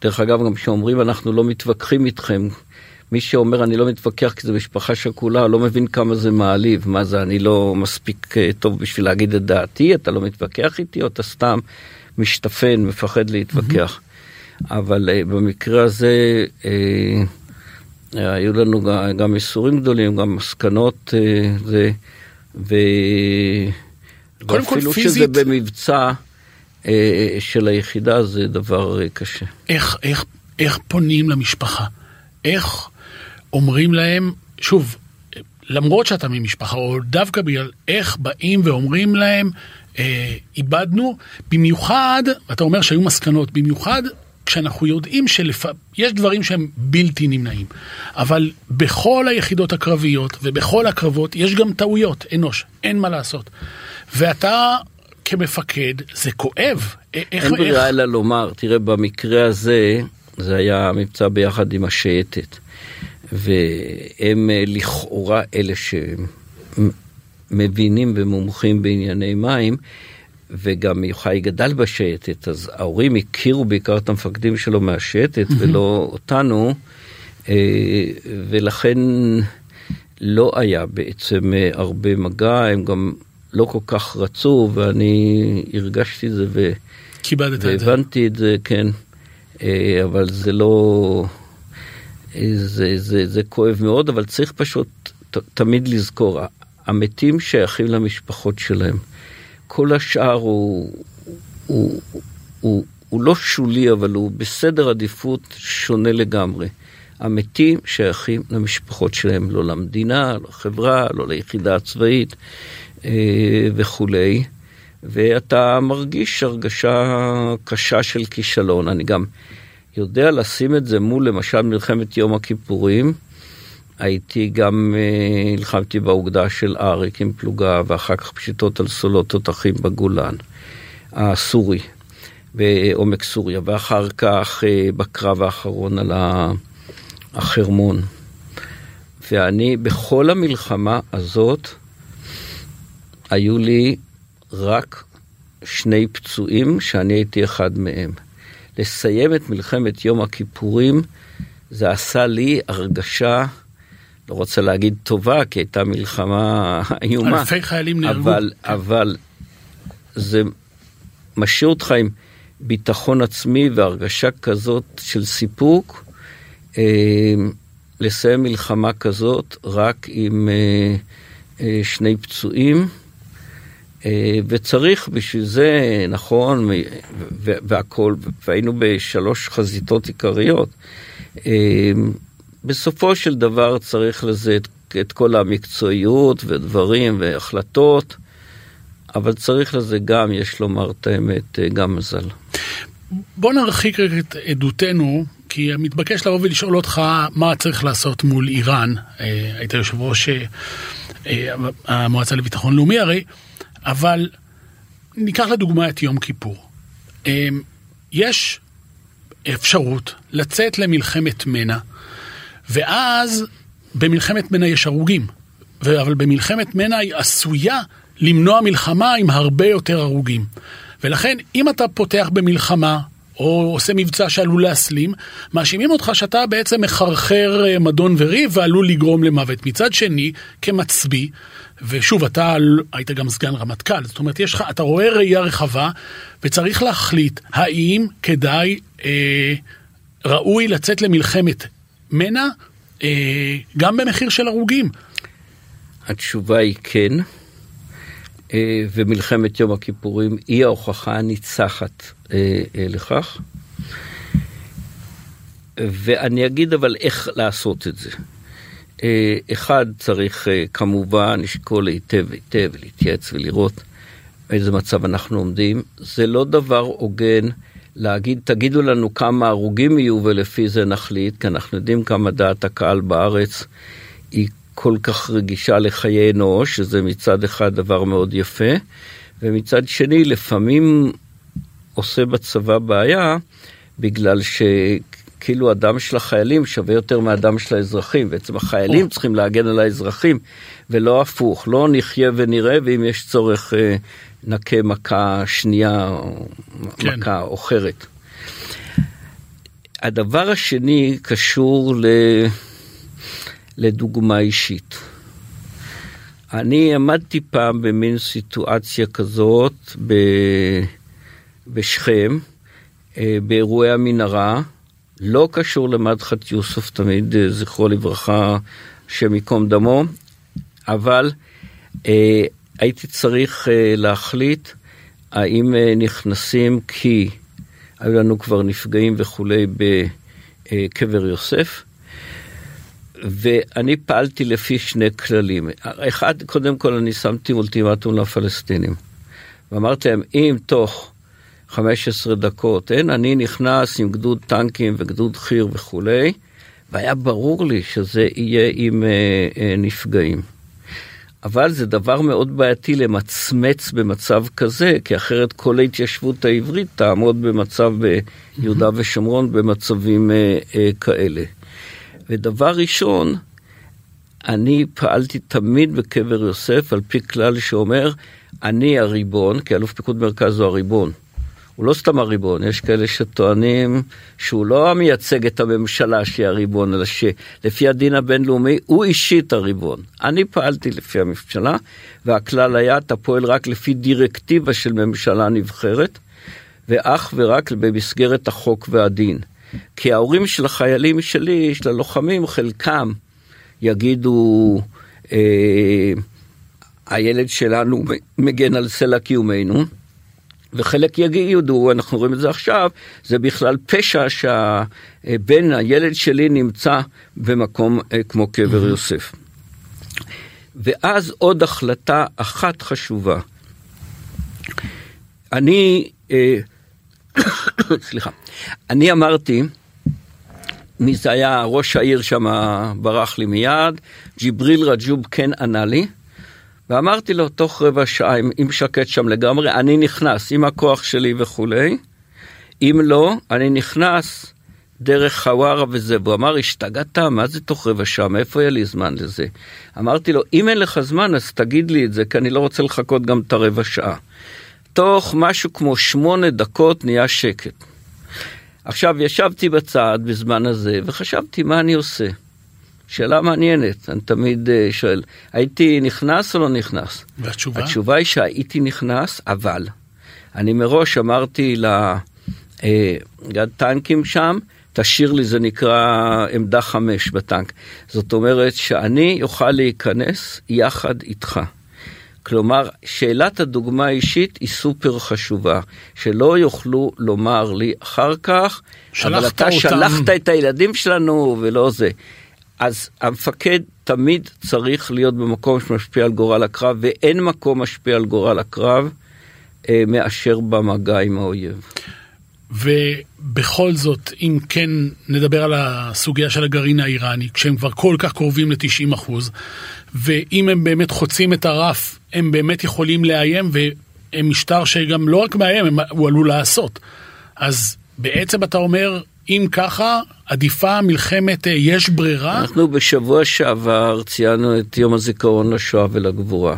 דרך אגב, גם כשאומרים אנחנו לא מתווכחים איתכם, מי שאומר אני לא מתווכח כי זו משפחה שכולה, לא מבין כמה זה מעליב. מה זה, אני לא מספיק אה, טוב בשביל להגיד את דעתי, אתה לא מתווכח איתי, או אתה סתם משתפן, מפחד להתווכח. Mm-hmm. אבל uh, במקרה הזה, uh, היו לנו גם ייסורים גדולים, גם מסקנות, זה, ו... קודם כל פיזית- שזה במבצע של היחידה זה דבר אה, קשה. איך, איך, איך פונים למשפחה? איך אומרים להם, שוב, למרות שאתה ממשפחה, או דווקא בגלל איך באים ואומרים להם, אה, איבדנו, במיוחד, אתה אומר שהיו מסקנות, במיוחד כשאנחנו יודעים שיש דברים שהם בלתי נמנעים, אבל בכל היחידות הקרביות ובכל הקרבות יש גם טעויות, אנוש, אין מה לעשות. ואתה כמפקד, זה כואב. א- איך, אין ברירה איך, אלא לומר, תראה, במקרה הזה, זה היה מבצע ביחד עם השייטת, והם אה, לכאורה אלה שמבינים ומומחים בענייני מים, וגם יוחאי גדל בשייטת, אז ההורים הכירו בעיקר את המפקדים שלו מהשייטת ולא אותנו, אה, ולכן לא היה בעצם אה, הרבה מגע, הם גם לא כל כך רצו, ואני הרגשתי את זה ו... כיבדת את זה. והבנתי את זה, כן, אה, אבל זה לא... אה, זה, זה, זה כואב מאוד, אבל צריך פשוט ת, תמיד לזכור, המתים שייכים למשפחות שלהם. כל השאר הוא, הוא, הוא, הוא לא שולי, אבל הוא בסדר עדיפות שונה לגמרי. המתים שייכים למשפחות שלהם, לא למדינה, לא לחברה, לא ליחידה הצבאית וכולי. ואתה מרגיש הרגשה קשה של כישלון. אני גם יודע לשים את זה מול למשל מלחמת יום הכיפורים. הייתי גם, אה, נלחמתי באוגדה של אריק עם פלוגה, ואחר כך פשיטות על סולות תותחים בגולן, הסורי, בעומק סוריה, ואחר כך אה, בקרב האחרון על החרמון. ואני, בכל המלחמה הזאת, היו לי רק שני פצועים שאני הייתי אחד מהם. לסיים את מלחמת יום הכיפורים זה עשה לי הרגשה, לא רוצה להגיד טובה, כי הייתה מלחמה <laughs> איומה, אלפי חיילים נהרגו. אבל, אבל זה משאיר אותך עם ביטחון עצמי והרגשה כזאת של סיפוק, אה, לסיים מלחמה כזאת רק עם אה, אה, שני פצועים. אה, וצריך בשביל זה, נכון, ו- ו- והכל, והיינו בשלוש חזיתות עיקריות. אה, בסופו של דבר צריך לזה את, את כל המקצועיות ודברים והחלטות, אבל צריך לזה גם, יש לומר את האמת, אה, גם מזל. בוא נרחיק את עדותנו, כי מתבקש לבוא ולשאול אותך מה צריך לעשות מול איראן. היית יושב ראש המועצה לביטחון לאומי הרי, אבל ניקח לדוגמה את יום כיפור. אה, יש אפשרות לצאת למלחמת מנע, ואז במלחמת מנע יש הרוגים, אבל במלחמת מנע היא עשויה למנוע מלחמה עם הרבה יותר הרוגים. ולכן אם אתה פותח במלחמה, או עושה מבצע שעלול להסלים, מאשימים אותך שאתה בעצם מחרחר אה, מדון וריב ועלול לגרום למוות. מצד שני, כמצביא, ושוב, אתה היית גם סגן רמטכ"ל, זאת אומרת, יש לך, אתה רואה ראייה רחבה, וצריך להחליט האם כדאי, אה, ראוי לצאת למלחמת מנע, אה, גם במחיר של הרוגים. התשובה היא כן, אה, ומלחמת יום הכיפורים היא ההוכחה הניצחת אה, אה, לכך. ואני אגיד אבל איך לעשות את זה. אה, אחד, צריך אה, כמובן לשקול היטב היטב, להתייעץ ולראות באיזה מצב אנחנו עומדים. זה לא דבר הוגן להגיד, תגידו לנו כמה הרוגים יהיו ולפי זה נחליט, כי אנחנו יודעים כמה דעת הקהל בארץ היא כל כך רגישה לחיי אנוש, שזה מצד אחד דבר מאוד יפה, ומצד שני לפעמים עושה בצבא בעיה, בגלל שכאילו הדם של החיילים שווה יותר מהדם של האזרחים. בעצם החיילים. צריכים להגן על האזרחים, ולא הפוך. לא נחיה ונראה, ואם יש צורך אה, נכה מכה שנייה או כן. מכה אחרת. הדבר השני קשור ל... לדוגמה אישית. אני עמדתי פעם במין סיטואציה כזאת ב... בשכם, אה, באירועי המנהרה, לא קשור למדחת יוסף, תמיד אה, זכרו לברכה, השם ייקום דמו, אבל אה, הייתי צריך אה, להחליט האם אה, נכנסים כי היו לנו כבר נפגעים וכולי בקבר יוסף. ואני פעלתי לפי שני כללים. אחד, קודם כל אני שמתי אולטימטום לפלסטינים. ואמרתי להם, אם תוך 15 דקות אין, אני נכנס עם גדוד טנקים וגדוד חי"ר וכולי, והיה ברור לי שזה יהיה עם אה, אה, נפגעים. אבל זה דבר מאוד בעייתי למצמץ במצב כזה, כי אחרת כל ההתיישבות העברית תעמוד במצב ביהודה ושומרון במצבים אה, אה, כאלה. ודבר ראשון, אני פעלתי תמיד בקבר יוסף על פי כלל שאומר, אני הריבון, כי אלוף פיקוד מרכז הוא הריבון. הוא לא סתם הריבון, יש כאלה שטוענים שהוא לא מייצג את הממשלה שהיא הריבון, אלא שלפי הדין הבינלאומי הוא אישית הריבון. אני פעלתי לפי הממשלה, והכלל היה, אתה פועל רק לפי דירקטיבה של ממשלה נבחרת, ואך ורק במסגרת החוק והדין. כי ההורים של החיילים שלי, של הלוחמים, חלקם יגידו, אה, הילד שלנו מגן על סלע קיומנו. וחלק יגידו, אנחנו רואים את זה עכשיו, זה בכלל פשע שהבן, הילד שלי נמצא במקום אה, כמו קבר יוסף. ואז עוד החלטה אחת חשובה. אני, אה, <coughs> סליחה, אני אמרתי, מי זה היה ראש העיר שם, ברח לי מיד, ג'יבריל רג'וב כן ענה לי, ואמרתי לו, תוך רבע שעה, אם שקט שם לגמרי, אני נכנס עם הכוח שלי וכולי. אם לא, אני נכנס דרך חווארה וזה. והוא אמר, השתגעת? מה זה תוך רבע שעה? מאיפה יהיה לי זמן לזה? אמרתי לו, אם אין לך זמן, אז תגיד לי את זה, כי אני לא רוצה לחכות גם את הרבע שעה. תוך משהו כמו שמונה דקות נהיה שקט. עכשיו, ישבתי בצד בזמן הזה, וחשבתי מה אני עושה. שאלה מעניינת, אני תמיד uh, שואל, הייתי נכנס או לא נכנס? והתשובה? התשובה היא שהייתי נכנס, אבל אני מראש אמרתי לגד אה, טנקים שם, תשאיר לי, זה נקרא עמדה חמש בטנק. זאת אומרת שאני אוכל להיכנס יחד איתך. כלומר, שאלת הדוגמה האישית היא סופר חשובה, שלא יוכלו לומר לי אחר כך, אבל אתה אותם. שלחת את הילדים שלנו ולא זה. אז המפקד תמיד צריך להיות במקום שמשפיע על גורל הקרב, ואין מקום משפיע על גורל הקרב אה, מאשר במגע עם האויב. ובכל זאת, אם כן נדבר על הסוגיה של הגרעין האיראני, כשהם כבר כל כך קרובים ל-90 אחוז, ואם הם באמת חוצים את הרף, הם באמת יכולים לאיים, והם משטר שגם לא רק מאיים, הוא עלול לעשות. אז בעצם אתה אומר, אם ככה, עדיפה מלחמת אה, יש ברירה? אנחנו בשבוע שעבר ציינו את יום הזיכרון לשואה ולגבורה.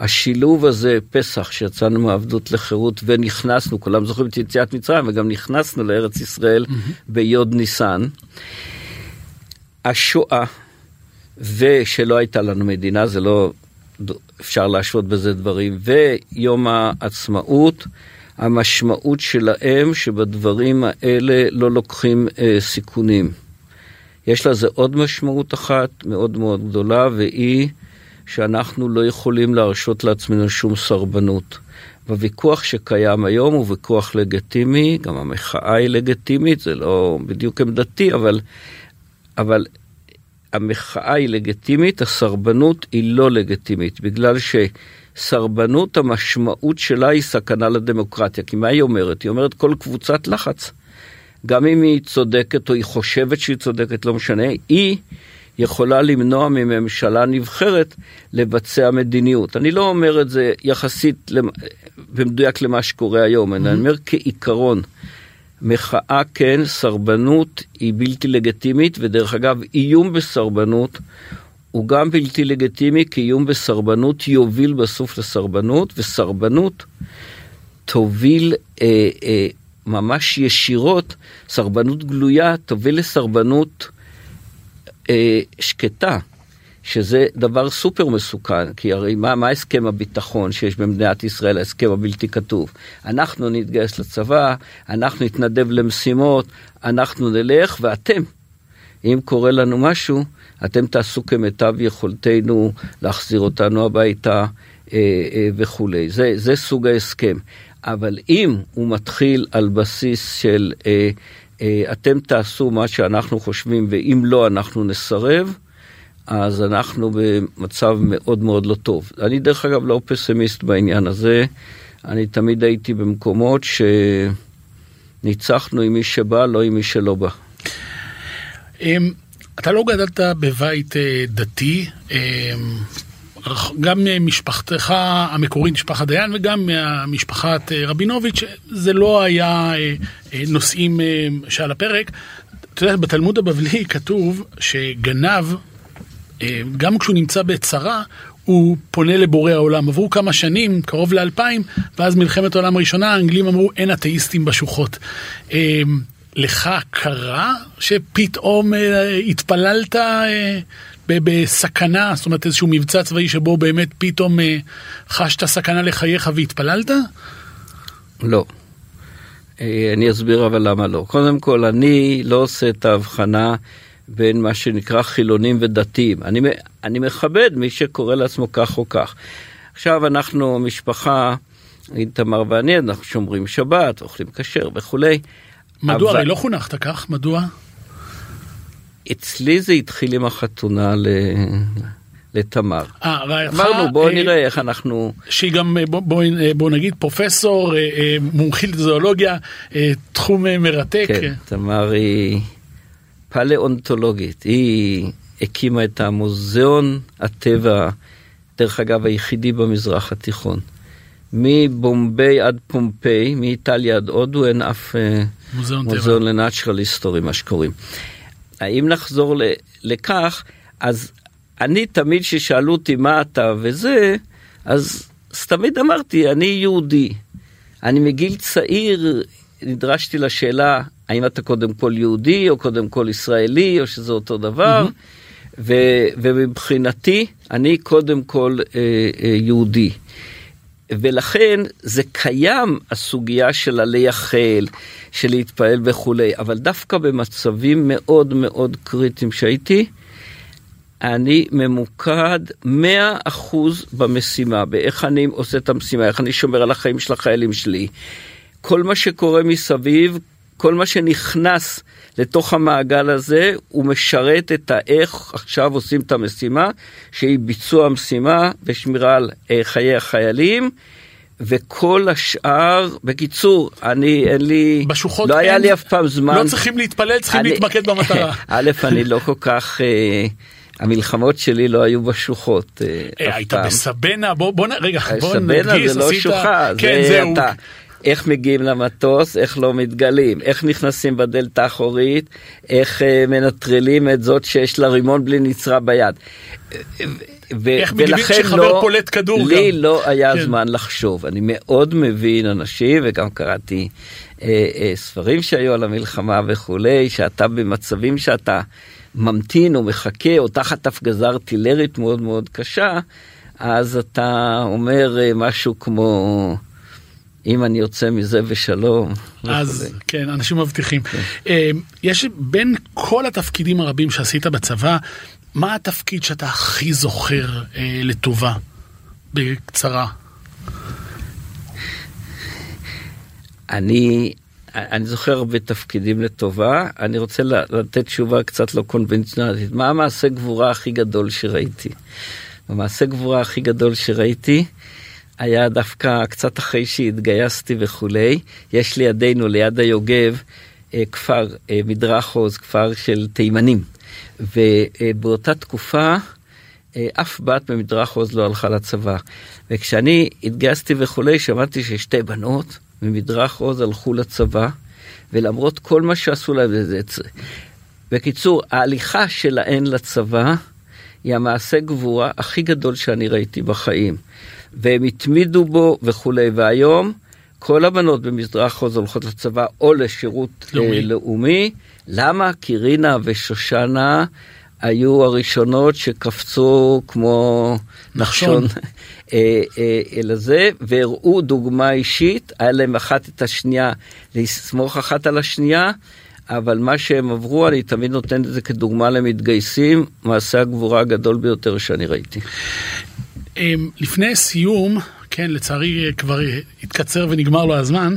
השילוב הזה, פסח, שיצאנו מעבדות לחירות ונכנסנו, כולם זוכרים את יציאת מצרים, וגם נכנסנו לארץ ישראל mm-hmm. ביוד ניסן. השואה, ושלא הייתה לנו מדינה, זה לא, אפשר להשוות בזה דברים, ויום העצמאות, המשמעות שלהם שבדברים האלה לא לוקחים אה, סיכונים. יש לזה עוד משמעות אחת מאוד מאוד גדולה, והיא שאנחנו לא יכולים להרשות לעצמנו שום סרבנות. בוויכוח שקיים היום הוא ויכוח לגיטימי, גם המחאה היא לגיטימית, זה לא בדיוק עמדתי, אבל, אבל המחאה היא לגיטימית, הסרבנות היא לא לגיטימית, בגלל ש... סרבנות, המשמעות שלה היא סכנה לדמוקרטיה. כי מה היא אומרת? היא אומרת כל קבוצת לחץ, גם אם היא צודקת או היא חושבת שהיא צודקת, לא משנה, היא יכולה למנוע מממשלה נבחרת לבצע מדיניות. אני לא אומר את זה יחסית במדויק למה שקורה היום, mm-hmm. אני אומר כעיקרון. מחאה כן, סרבנות היא בלתי לגיטימית, ודרך אגב, איום בסרבנות הוא גם בלתי לגיטימי, כי איום בסרבנות יוביל בסוף לסרבנות, וסרבנות תוביל אה, אה, ממש ישירות, סרבנות גלויה תוביל לסרבנות אה, שקטה, שזה דבר סופר מסוכן, כי הרי מה, מה הסכם הביטחון שיש במדינת ישראל, ההסכם הבלתי כתוב? אנחנו נתגייס לצבא, אנחנו נתנדב למשימות, אנחנו נלך, ואתם, אם קורה לנו משהו, אתם תעשו כמיטב יכולתנו להחזיר אותנו הביתה אה, אה, וכולי. זה, זה סוג ההסכם. אבל אם הוא מתחיל על בסיס של אה, אתם תעשו מה שאנחנו חושבים ואם לא אנחנו נסרב, אז אנחנו במצב מאוד מאוד לא טוב. אני דרך אגב לא פסימיסט בעניין הזה, אני תמיד הייתי במקומות שניצחנו עם מי שבא, לא עם מי שלא בא. אתה לא גדלת בבית אה, דתי, אמ, גם משפחתך המקורית, משפחת דיין, וגם ממשפחת אה, רבינוביץ', זה לא היה אה, נושאים שעל הפרק. אתה יודע, בתלמוד הבבלי כתוב שגנב, גם כשהוא נמצא בצרה, הוא פונה לבורא העולם. עברו כמה שנים, קרוב לאלפיים, ואז מלחמת העולם הראשונה, האנגלים אמרו, אין אתאיסטים בשוחות. לך קרה שפתאום אה, התפללת אה, בסכנה, זאת אומרת איזשהו מבצע צבאי שבו באמת פתאום אה, חשת סכנה לחייך והתפללת? לא. אה, אני אסביר אבל למה לא. קודם כל, אני לא עושה את ההבחנה בין מה שנקרא חילונים ודתיים. אני, אני מכבד מי שקורא לעצמו כך או כך. עכשיו אנחנו משפחה, איתמר ואני, אנחנו שומרים שבת, אוכלים כשר וכולי. מדוע? אבל... הרי לא חונכת כך, מדוע? אצלי זה התחיל עם החתונה ל... לתמר. אה, אמרנו בואו אה, נראה איך אנחנו... שהיא גם, אה, בואו בוא, אה, בוא נגיד, פרופסור, מומחית לזואולוגיה, תחום מרתק. כן, תמר היא פלאונטולוגית, היא הקימה את המוזיאון הטבע, דרך אגב היחידי במזרח התיכון. מבומביי עד פומפיי, מאיטליה עד הודו, אין אף מוזיאון, מוזיאון לנאצ'רל היסטורי, מה שקוראים. האם נחזור לכך, אז אני תמיד כששאלו אותי מה אתה וזה, אז, אז תמיד אמרתי, אני יהודי. אני מגיל צעיר נדרשתי לשאלה, האם אתה קודם כל יהודי או קודם כל ישראלי, או שזה אותו דבר, mm-hmm. ו- ומבחינתי, אני קודם כל אה, אה, יהודי. ולכן זה קיים הסוגיה של הלייחל, של להתפעל וכולי, אבל דווקא במצבים מאוד מאוד קריטיים שהייתי, אני ממוקד 100% במשימה, באיך אני עושה את המשימה, איך אני שומר על החיים של החיילים שלי. כל מה שקורה מסביב, כל מה שנכנס לתוך המעגל הזה, הוא משרת את האיך עכשיו עושים את המשימה, שהיא ביצוע המשימה ושמירה על אה, חיי החיילים. וכל השאר, בקיצור, אני, אין לי, בשוחות לא אין, היה לי אף פעם זמן. לא צריכים להתפלל, צריכים אני, להתמקד במטרה. <laughs> א', אני לא כל כך, אה, המלחמות שלי לא היו בשוחות אה, אף פעם. היית בסבנה, בוא, בוא, רגע, בוא נדגיס, סבנה זה לא שוחה, כן, זה זהו. אתה, איך מגיעים למטוס, איך לא מתגלים, איך נכנסים בדלת האחורית, איך אה, מנטרלים את זאת שיש לה רימון בלי נצרה ביד. ו- איך מגיבים כשחבר לא, פולט כדור לי גם. לא היה כן. זמן לחשוב. אני מאוד מבין אנשים, וגם קראתי אה, אה, ספרים שהיו על המלחמה וכולי, שאתה במצבים שאתה ממתין או מחכה, או תחת הפגזה ארטילרית מאוד מאוד קשה, אז אתה אומר אה, משהו כמו... אם אני יוצא מזה בשלום. אז וכולי. כן, אנשים מבטיחים. כן. אה, יש בין כל התפקידים הרבים שעשית בצבא, מה התפקיד שאתה הכי זוכר אה, לטובה? בקצרה. אני, אני זוכר הרבה תפקידים לטובה, אני רוצה לתת תשובה קצת לא קונבנציונלית. מה המעשה גבורה הכי גדול שראיתי? המעשה גבורה הכי גדול שראיתי היה דווקא קצת אחרי שהתגייסתי וכולי. יש לידינו, ליד היוגב, אה, כפר אה, מדרך עוז, כפר של תימנים. ובאותה תקופה אה, אף בת במדרך עוז לא הלכה לצבא. וכשאני התגייסתי וכולי, שמעתי ששתי בנות ממדרך עוז הלכו לצבא, ולמרות כל מה שעשו להם. בקיצור, ההליכה שלהן לצבא היא המעשה גבורה הכי גדול שאני ראיתי בחיים. והם התמידו בו וכולי, והיום כל הבנות במזרח עוז הולכות לצבא או לשירות לאומי. אה, לאומי. למה? כי רינה ושושנה היו הראשונות שקפצו כמו נחשון <laughs> אה, אה, אל הזה, והראו דוגמה אישית, היה להם אחת את השנייה, לסמוך אחת על השנייה, אבל מה שהם עברו, אני תמיד נותן את זה כדוגמה למתגייסים, מעשה הגבורה הגדול ביותר שאני ראיתי. אמ, לפני סיום, כן, לצערי כבר התקצר ונגמר לו הזמן,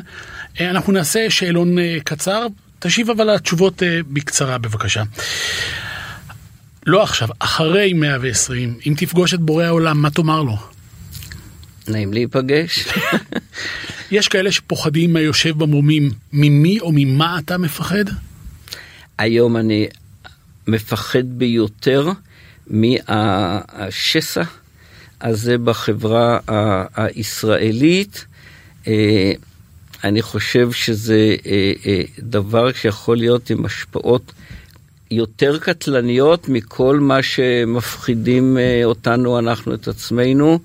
אנחנו נעשה שאלון קצר, תשיב אבל התשובות בקצרה בבקשה. לא עכשיו, אחרי 120, אם תפגוש את בורא העולם, מה תאמר לו? נעים להיפגש. <laughs> יש כאלה שפוחדים מהיושב במרומים, ממי או ממה אתה מפחד? היום אני מפחד ביותר מהשסע הזה בחברה הישראלית. אה, אני חושב שזה אה, אה, דבר שיכול להיות עם השפעות יותר קטלניות מכל מה שמפחידים אותנו, אנחנו את עצמנו.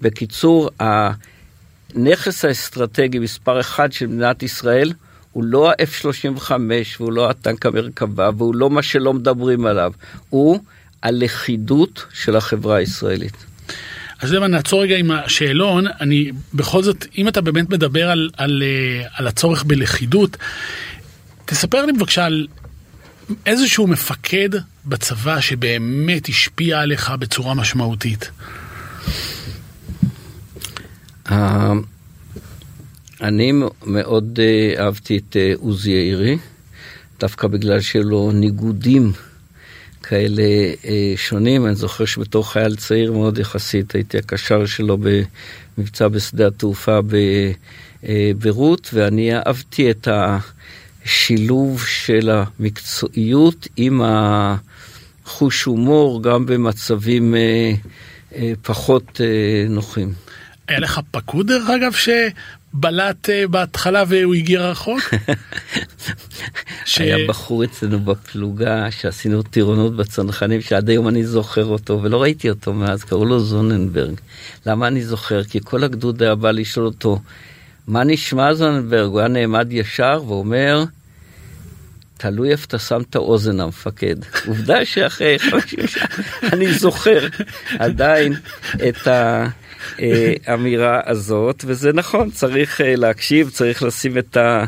בקיצור, הנכס האסטרטגי מספר אחד של מדינת ישראל הוא לא ה-F-35 והוא לא הטנק המרכבה והוא לא מה שלא מדברים עליו, הוא הלכידות של החברה הישראלית. אז למה נעצור רגע עם השאלון, אני בכל זאת, אם אתה באמת מדבר על, על, אה, על הצורך בלכידות, תספר לי בבקשה על איזשהו מפקד בצבא שבאמת השפיע עליך בצורה משמעותית? אה, אני מאוד אה, אהבתי את עוזי יאירי, דווקא בגלל שלו ניגודים כאלה שונים. אני זוכר שבתור חייל צעיר מאוד יחסית הייתי הקשר שלו במבצע בשדה התעופה בביירות, ואני אהבתי את ה... שילוב של המקצועיות עם החוש הומור גם במצבים אה, אה, פחות אה, נוחים. היה לך פקוד דרך אגב שבלט אה, בהתחלה והוא הגיע רחוק? <laughs> ש... היה בחור אצלנו בפלוגה שעשינו טירונות בצנחנים שעד היום אני זוכר אותו ולא ראיתי אותו מאז קראו לו זוננברג. למה אני זוכר? כי כל הגדוד היה בא לשאול אותו מה נשמע זוננברג? הוא היה נעמד ישר ואומר, תלוי איפה אתה שם את האוזן המפקד. <laughs> עובדה שאחרי 50 שנה <laughs> אני זוכר עדיין את האמירה הזאת, וזה נכון, צריך אה, להקשיב, צריך לשים את, ה,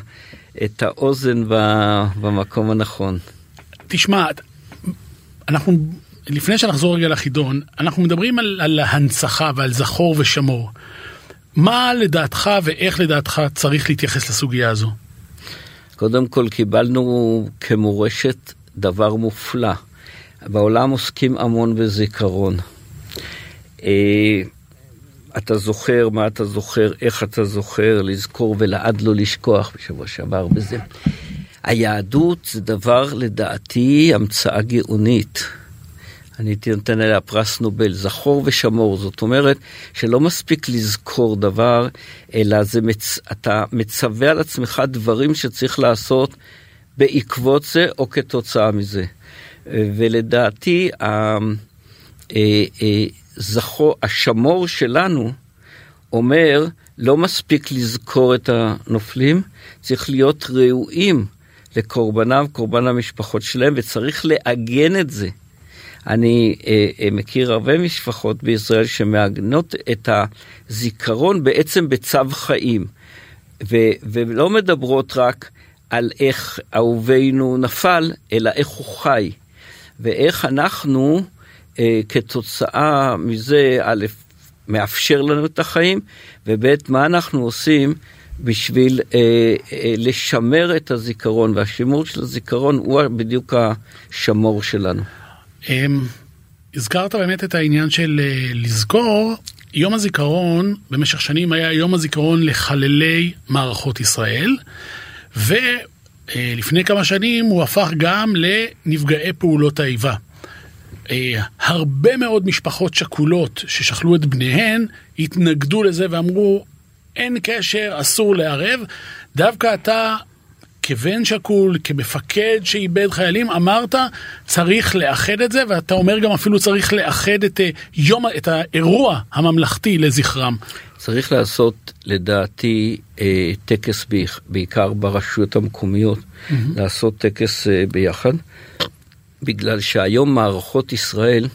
את האוזן במקום הנכון. תשמע, אנחנו, לפני שנחזור רגע לחידון, אנחנו מדברים על, על ההנצחה ועל זכור ושמור. מה לדעתך ואיך לדעתך צריך להתייחס לסוגיה הזו? קודם כל קיבלנו כמורשת דבר מופלא. בעולם עוסקים המון בזיכרון. אה, אתה זוכר מה אתה זוכר, איך אתה זוכר, לזכור ולעד לא לשכוח בשבוע שעבר בזה. היהדות זה דבר לדעתי המצאה גאונית. אני הייתי נותן עליה פרס נובל, זכור ושמור. זאת אומרת שלא מספיק לזכור דבר, אלא זה מצ... אתה מצווה על עצמך דברים שצריך לעשות בעקבות זה או כתוצאה מזה. ולדעתי, אה, השמור שלנו אומר, לא מספיק לזכור את הנופלים, צריך להיות ראויים לקורבנם, קורבן המשפחות שלהם, וצריך לעגן את זה. אני אה, אה, מכיר הרבה משפחות בישראל שמעגנות את הזיכרון בעצם בצו חיים, ו, ולא מדברות רק על איך אהובינו נפל, אלא איך הוא חי, ואיך אנחנו כתוצאה מזה, א', מאפשר לנו את החיים, וב', מה אנחנו עושים בשביל אה, אה, לשמר את הזיכרון, והשימור של הזיכרון הוא בדיוק השמור שלנו. אמ, הזכרת באמת את העניין של אה, לזכור, יום הזיכרון במשך שנים היה יום הזיכרון לחללי מערכות ישראל, ולפני כמה שנים הוא הפך גם לנפגעי פעולות האיבה. אה, הרבה מאוד משפחות שכולות ששכלו את בניהן התנגדו לזה ואמרו אין קשר, אסור לערב. דווקא אתה כבן שכול, כמפקד שאיבד חיילים, אמרת צריך לאחד את זה, ואתה אומר גם אפילו צריך לאחד את, אה, יום, את האירוע הממלכתי לזכרם. צריך לעשות לדעתי אה, טקס בעיקר ברשויות המקומיות, mm-hmm. לעשות טקס ביחד. בגלל שהיום מערכות ישראל,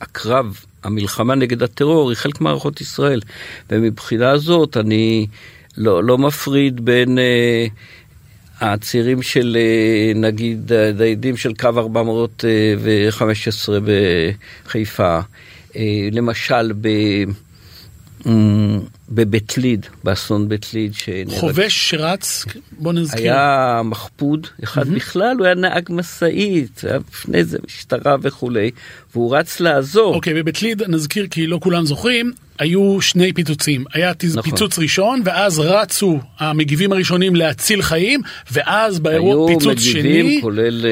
הקרב, המלחמה נגד הטרור היא חלק מערכות ישראל. ומבחינה זאת אני לא, לא מפריד בין אה, הצעירים של אה, נגיד דיידים של קו 415 בחיפה, אה, למשל ב... בבית ליד, באסון בית ליד. חובש שרץ, בוא נזכיר. היה מחפוד, אחד mm-hmm. בכלל, הוא היה נהג משאית, היה לפני זה משטרה וכולי, והוא רץ לעזור. אוקיי, okay, בבית ליד, נזכיר כי לא כולם זוכרים, היו שני פיצוצים. היה נכון. פיצוץ ראשון, ואז רצו המגיבים הראשונים להציל חיים, ואז באירוע פיצוץ שני... היו מגיבים, כולל...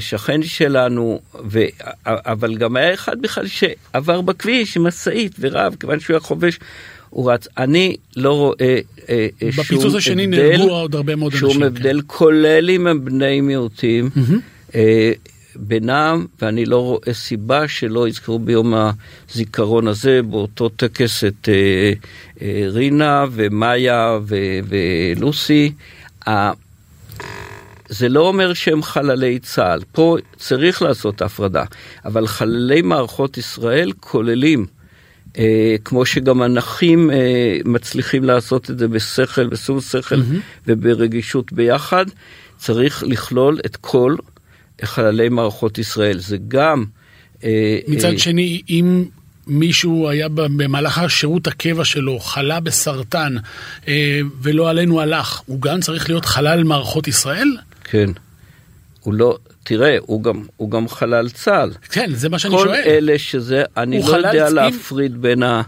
שכן שלנו, ו... אבל גם היה אחד בכלל שעבר בכביש עם משאית ורב, כיוון שהוא היה חובש, הוא רץ. אני לא רואה אה, אה, שום הבדל, בפיצוץ השני נהרגו עוד הרבה מאוד אנשים. שום הבדל, כן. כולל אם הם בני מיעוטים. Mm-hmm. אה, בינם, ואני לא רואה סיבה שלא יזכרו ביום הזיכרון הזה, באותו טקס את אה, אה, רינה ומאיה ו- ולוסי. זה לא אומר שהם חללי צה"ל, פה צריך לעשות הפרדה, אבל חללי מערכות ישראל כוללים, אה, כמו שגם הנכים אה, מצליחים לעשות את זה בשכל, בשום שכל mm-hmm. וברגישות ביחד, צריך לכלול את כל חללי מערכות ישראל. זה גם... אה, מצד אה, שני, אם מישהו היה במהלך השירות הקבע שלו, חלה בסרטן, אה, ולא עלינו הלך, הוא גם צריך להיות חלל מערכות ישראל? כן. הוא לא, תראה, הוא גם, הוא גם חלל צה"ל. כן, זה מה שאני כל שואל. כל אלה שזה, אני לא יודע להפריד בין, ה,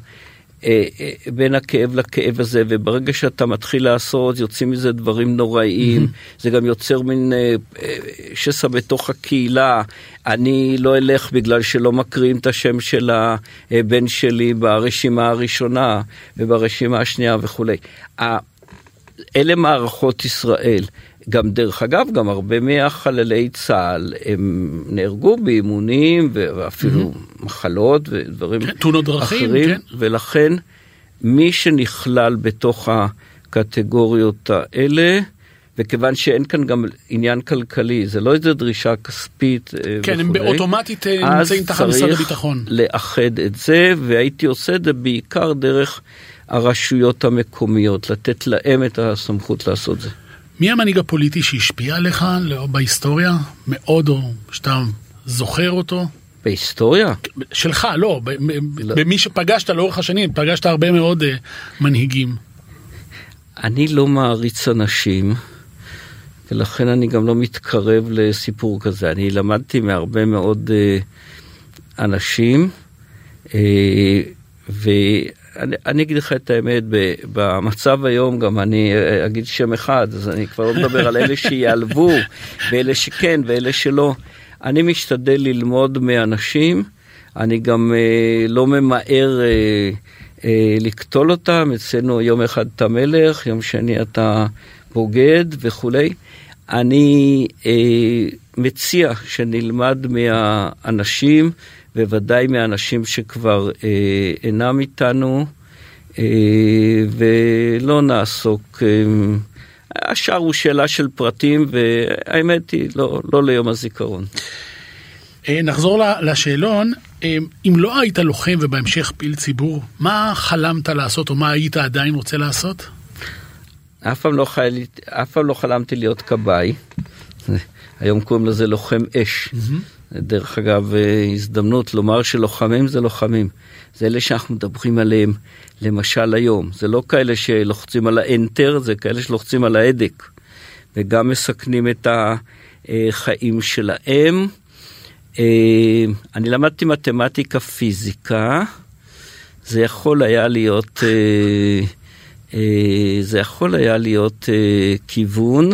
אה, אה, בין הכאב לכאב הזה, וברגע שאתה מתחיל לעשות, יוצאים מזה דברים נוראיים, mm-hmm. זה גם יוצר מין אה, שסע בתוך הקהילה. אני לא אלך בגלל שלא מקריאים את השם של הבן שלי ברשימה הראשונה וברשימה השנייה וכולי. אלה מערכות ישראל. גם דרך אגב, גם הרבה מהחללי צה"ל הם נהרגו באימונים ואפילו mm-hmm. מחלות ודברים כן, תאונות דרכים, אחרים, כן. ולכן מי שנכלל בתוך הקטגוריות האלה, וכיוון שאין כאן גם עניין כלכלי, זה לא איזה דרישה כספית אה, כן, וכולי, הם באוטומטית אה, נמצאים תחת משרד הביטחון. אז צריך לאחד את זה, והייתי עושה את זה בעיקר דרך הרשויות המקומיות, לתת להם את הסמכות לעשות זה. מי המנהיג הפוליטי שהשפיע עליך בהיסטוריה מאוד, או שאתה זוכר אותו? בהיסטוריה? שלך, לא, לא. במי שפגשת לאורך השנים, פגשת הרבה מאוד uh, מנהיגים. אני לא מעריץ אנשים, ולכן אני גם לא מתקרב לסיפור כזה. אני למדתי מהרבה מאוד uh, אנשים, uh, ו... אני, אני אגיד לך את האמת, במצב היום גם אני אגיד שם אחד, אז אני כבר לא מדבר על אלה שיעלבו, <laughs> ואלה שכן ואלה שלא. אני משתדל ללמוד מאנשים, אני גם אה, לא ממהר אה, אה, לקטול אותם, אצלנו יום אחד אתה מלך, יום שני אתה בוגד וכולי. אני אה, מציע שנלמד מהאנשים, בוודאי מהאנשים שכבר אה, אינם איתנו, אה, ולא נעסוק. אה, השאר הוא שאלה של פרטים, והאמת היא, לא, לא ליום הזיכרון. אה, נחזור לשאלון, אה, אם לא היית לוחם ובהמשך פעיל ציבור, מה חלמת לעשות או מה היית עדיין רוצה לעשות? אף פעם לא, חל... אף פעם לא חלמתי להיות כבאי, היום קוראים לזה לוחם אש. Mm-hmm. דרך אגב, אה, הזדמנות לומר שלוחמים זה לוחמים. זה אלה שאנחנו מדברים עליהם, למשל היום. זה לא כאלה שלוחצים על האנטר, זה כאלה שלוחצים על ההדק. וגם מסכנים את החיים שלהם. אה, אני למדתי מתמטיקה פיזיקה, זה יכול היה להיות, אה, זה יכול היה להיות כיוון.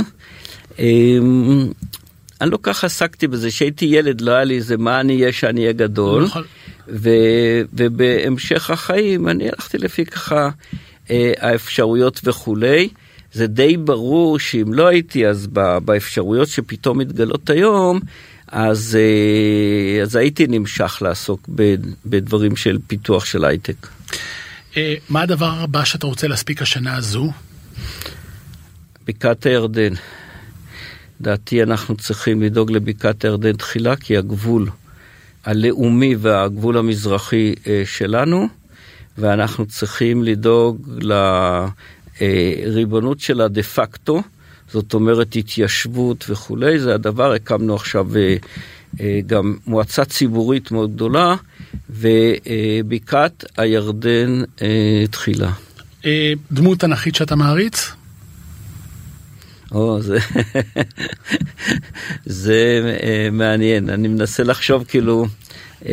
אני לא כך עסקתי בזה, כשהייתי ילד לא היה לי איזה מה אני אהיה שאני אהיה גדול. נכון. ו, ובהמשך החיים אני הלכתי לפי ככה אה, האפשרויות וכולי. זה די ברור שאם לא הייתי אז באפשרויות שפתאום מתגלות היום, אז, אה, אז הייתי נמשך לעסוק בדברים של פיתוח של הייטק. אה, מה הדבר הבא שאתה רוצה להספיק השנה הזו? בקעת הירדן. לדעתי אנחנו צריכים לדאוג לבקעת הירדן תחילה, כי הגבול הלאומי והגבול המזרחי אה, שלנו, ואנחנו צריכים לדאוג לריבונות שלה דה פקטו, זאת אומרת התיישבות וכולי, זה הדבר, הקמנו עכשיו גם מועצה ציבורית מאוד גדולה, ובקעת הירדן תחילה. דמות תנכית שאתה מעריץ? או, זה, זה uh, מעניין, אני מנסה לחשוב כאילו... Uh,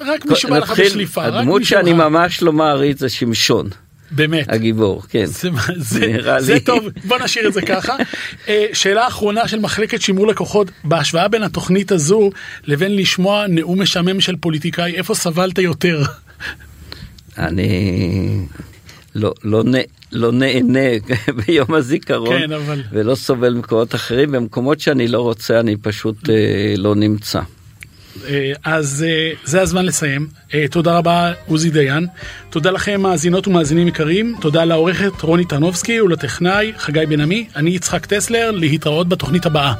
רק מישהו בא לך בשליפה. הדמות שאני ממש לא מעריץ זה שמשון. באמת. הגיבור, כן. זה, זה, זה טוב, בוא נשאיר את זה ככה. שאלה אחרונה של מחלקת שימור לקוחות, בהשוואה בין התוכנית הזו לבין לשמוע נאום משעמם של פוליטיקאי, איפה סבלת יותר? אני לא, לא, לא נהנה <laughs> ביום הזיכרון, כן, אבל... ולא סובל ממקומות אחרים, במקומות שאני לא רוצה אני פשוט אה, לא נמצא. אה, אז אה, זה הזמן לסיים. אה, תודה רבה עוזי דיין. תודה לכם מאזינות ומאזינים יקרים. תודה לעורכת רוני טרנובסקי ולטכנאי חגי בן עמי. אני יצחק טסלר, להתראות בתוכנית הבאה.